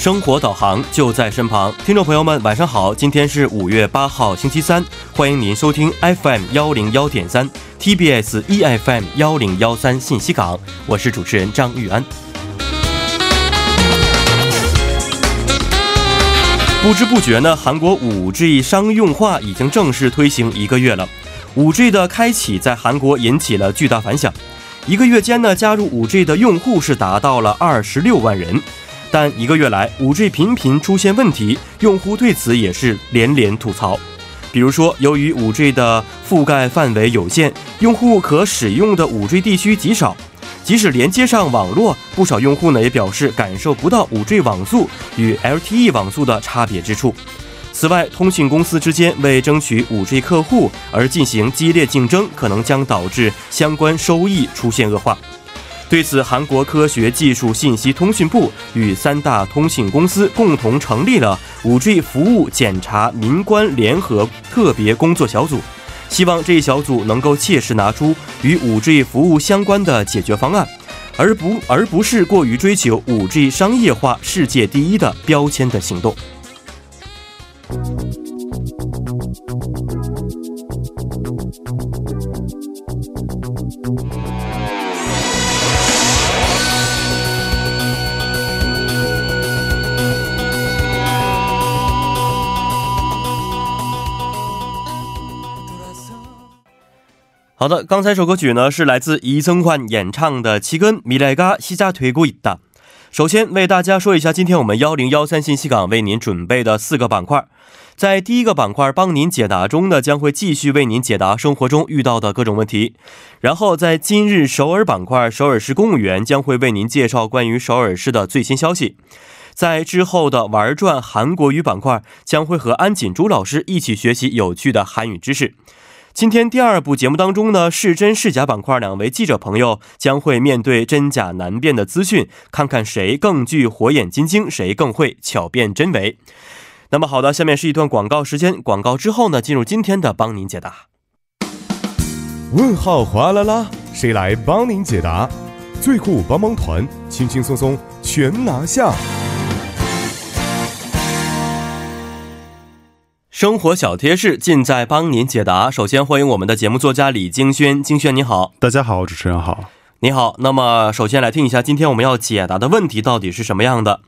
生活导航就在身旁，听众朋友们，晚上好！今天是五月八号，星期三，欢迎您收听 FM 幺零幺点三 TBS EFM 幺零幺三信息港，我是主持人张玉安。不知不觉呢，韩国五 G 商用化已经正式推行一个月了，五 G 的开启在韩国引起了巨大反响，一个月间呢，加入五 G 的用户是达到了二十六万人。但一个月来，5G 频频出现问题，用户对此也是连连吐槽。比如说，由于 5G 的覆盖范围有限，用户可使用的 5G 地区极少，即使连接上网络，不少用户呢也表示感受不到 5G 网速与 LTE 网速的差别之处。此外，通信公司之间为争取 5G 客户而进行激烈竞争，可能将导致相关收益出现恶化。对此，韩国科学技术信息通讯部与三大通信公司共同成立了 5G 服务检查民关联合特别工作小组，希望这一小组能够切实拿出与 5G 服务相关的解决方案，而不而不是过于追求 5G 商业化世界第一的标签的行动。好的，刚才首歌曲呢是来自伊曾焕演唱的《七根米莱嘎西加推古伊达》。首先为大家说一下，今天我们幺零幺三信息港为您准备的四个板块。在第一个板块帮您解答中呢，将会继续为您解答生活中遇到的各种问题。然后在今日首尔板块，首尔市公务员将会为您介绍关于首尔市的最新消息。在之后的玩转韩国语板块，将会和安锦珠老师一起学习有趣的韩语知识。今天第二部节目当中呢，是真是假板块，两位记者朋友将会面对真假难辨的资讯，看看谁更具火眼金睛，谁更会巧辨真伪。那么好的，下面是一段广告时间，广告之后呢，进入今天的帮您解答。问号哗啦啦，谁来帮您解答？最酷帮帮团，轻轻松松全拿下。生活小贴士尽在帮您解答。首先欢迎我们的节目作家李京轩，京轩你好，大家好，主持人好，你好。那么首先来听一下今天我们要解答的问题到底是什么样的？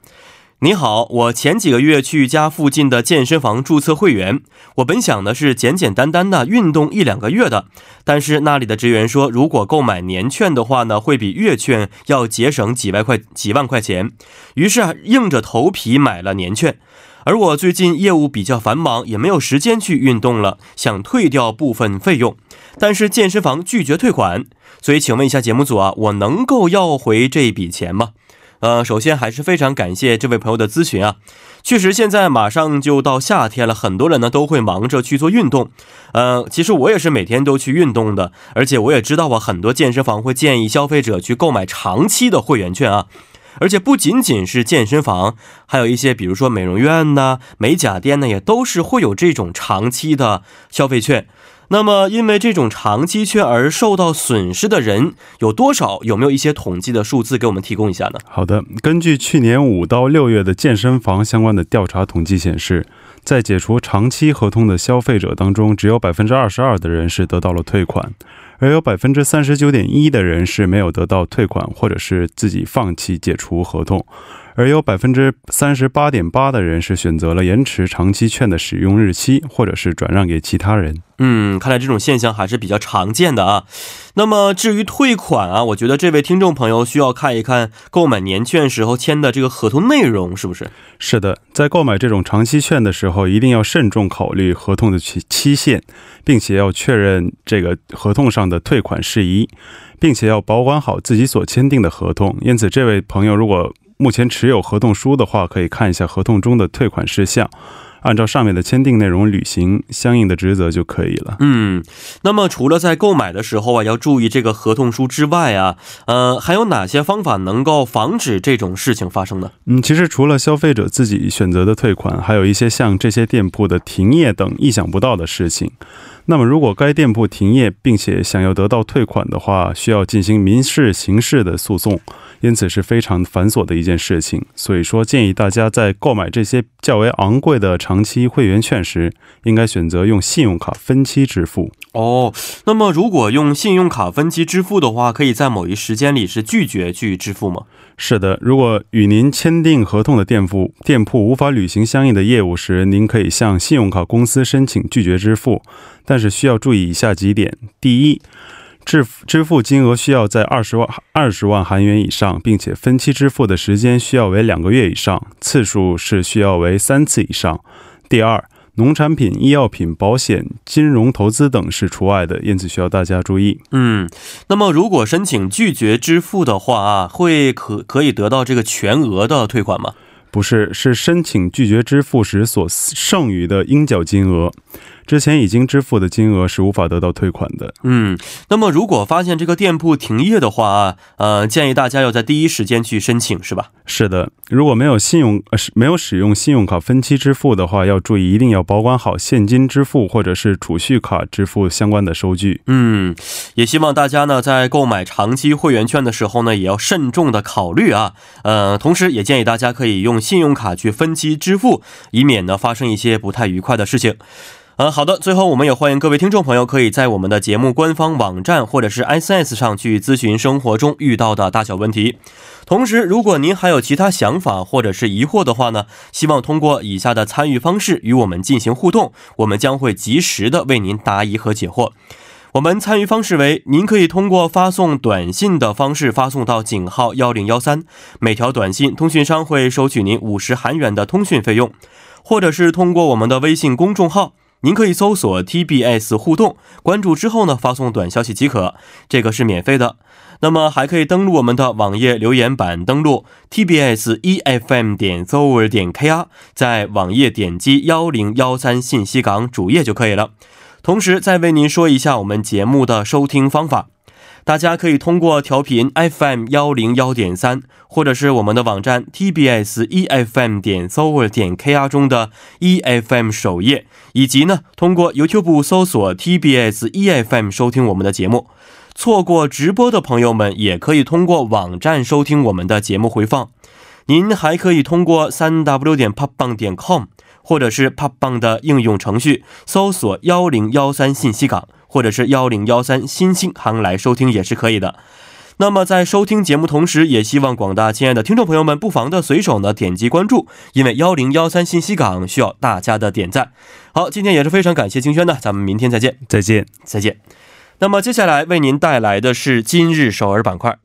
你好，我前几个月去家附近的健身房注册会员，我本想的是简简单单的运动一两个月的，但是那里的职员说，如果购买年券的话呢，会比月券要节省几万块几万块钱，于是啊，硬着头皮买了年券。而我最近业务比较繁忙，也没有时间去运动了，想退掉部分费用，但是健身房拒绝退款，所以请问一下节目组啊，我能够要回这笔钱吗？呃，首先还是非常感谢这位朋友的咨询啊，确实现在马上就到夏天了，很多人呢都会忙着去做运动，呃，其实我也是每天都去运动的，而且我也知道啊，很多健身房会建议消费者去购买长期的会员券啊。而且不仅仅是健身房，还有一些，比如说美容院呐、美甲店呢，也都是会有这种长期的消费券。那么，因为这种长期券而受到损失的人有多少？有没有一些统计的数字给我们提供一下呢？好的，根据去年五到六月的健身房相关的调查统计显示，在解除长期合同的消费者当中，只有百分之二十二的人是得到了退款。而有百分之三十九点一的人是没有得到退款，或者是自己放弃解除合同。而有百分之三十八点八的人是选择了延迟长期券的使用日期，或者是转让给其他人。嗯，看来这种现象还是比较常见的啊。那么至于退款啊，我觉得这位听众朋友需要看一看购买年券时候签的这个合同内容，是不是？是的，在购买这种长期券的时候，一定要慎重考虑合同的期期限，并且要确认这个合同上的退款事宜，并且要保管好自己所签订的合同。因此，这位朋友如果目前持有合同书的话，可以看一下合同中的退款事项，按照上面的签订内容履行相应的职责就可以了。嗯，那么除了在购买的时候啊要注意这个合同书之外啊，呃，还有哪些方法能够防止这种事情发生呢？嗯，其实除了消费者自己选择的退款，还有一些像这些店铺的停业等意想不到的事情。那么，如果该店铺停业并且想要得到退款的话，需要进行民事、刑事的诉讼。因此是非常繁琐的一件事情。所以说，建议大家在购买这些较为昂贵的长期会员券时，应该选择用信用卡分期支付。哦，那么如果用信用卡分期支付的话，可以在某一时间里是拒绝去支付吗？是的，如果与您签订合同的店铺店铺无法履行相应的业务时，您可以向信用卡公司申请拒绝支付，但是需要注意以下几点：第一，支支付金额需要在二十万二十万韩元以上，并且分期支付的时间需要为两个月以上，次数是需要为三次以上。第二，农产品、医药品、保险、金融投资等是除外的，因此需要大家注意。嗯，那么如果申请拒绝支付的话啊，会可可以得到这个全额的退款吗？不是，是申请拒绝支付时所剩余的应缴金额。之前已经支付的金额是无法得到退款的。嗯，那么如果发现这个店铺停业的话啊，呃，建议大家要在第一时间去申请，是吧？是的，如果没有信用呃是没有使用信用卡分期支付的话，要注意一定要保管好现金支付或者是储蓄卡支付相关的收据。嗯，也希望大家呢在购买长期会员券的时候呢，也要慎重的考虑啊。呃，同时也建议大家可以用信用卡去分期支付，以免呢发生一些不太愉快的事情。嗯，好的。最后，我们也欢迎各位听众朋友可以在我们的节目官方网站或者是 S S 上去咨询生活中遇到的大小问题。同时，如果您还有其他想法或者是疑惑的话呢，希望通过以下的参与方式与我们进行互动，我们将会及时的为您答疑和解惑。我们参与方式为：您可以通过发送短信的方式发送到井号幺零幺三，每条短信通讯商会收取您五十韩元的通讯费用，或者是通过我们的微信公众号。您可以搜索 TBS 互动，关注之后呢，发送短消息即可，这个是免费的。那么还可以登录我们的网页留言板，登录 TBS EFM 点 zoe 点 KR，在网页点击幺零幺三信息港主页就可以了。同时再为您说一下我们节目的收听方法。大家可以通过调频 FM 幺零幺点三，或者是我们的网站 TBS EFM 点 s o v e r 点 KR 中的 EFM 首页，以及呢通过 YouTube 搜索 TBS EFM 收听我们的节目。错过直播的朋友们，也可以通过网站收听我们的节目回放。您还可以通过三 W 点 popbang 点 com，或者是 popbang 的应用程序搜索幺零幺三信息港。或者是幺零幺三新星行来收听也是可以的。那么在收听节目同时，也希望广大亲爱的听众朋友们不妨的随手呢点击关注，因为幺零幺三信息港需要大家的点赞。好，今天也是非常感谢金轩呢，咱们明天再见，再见，再见。那么接下来为您带来的是今日首尔板块。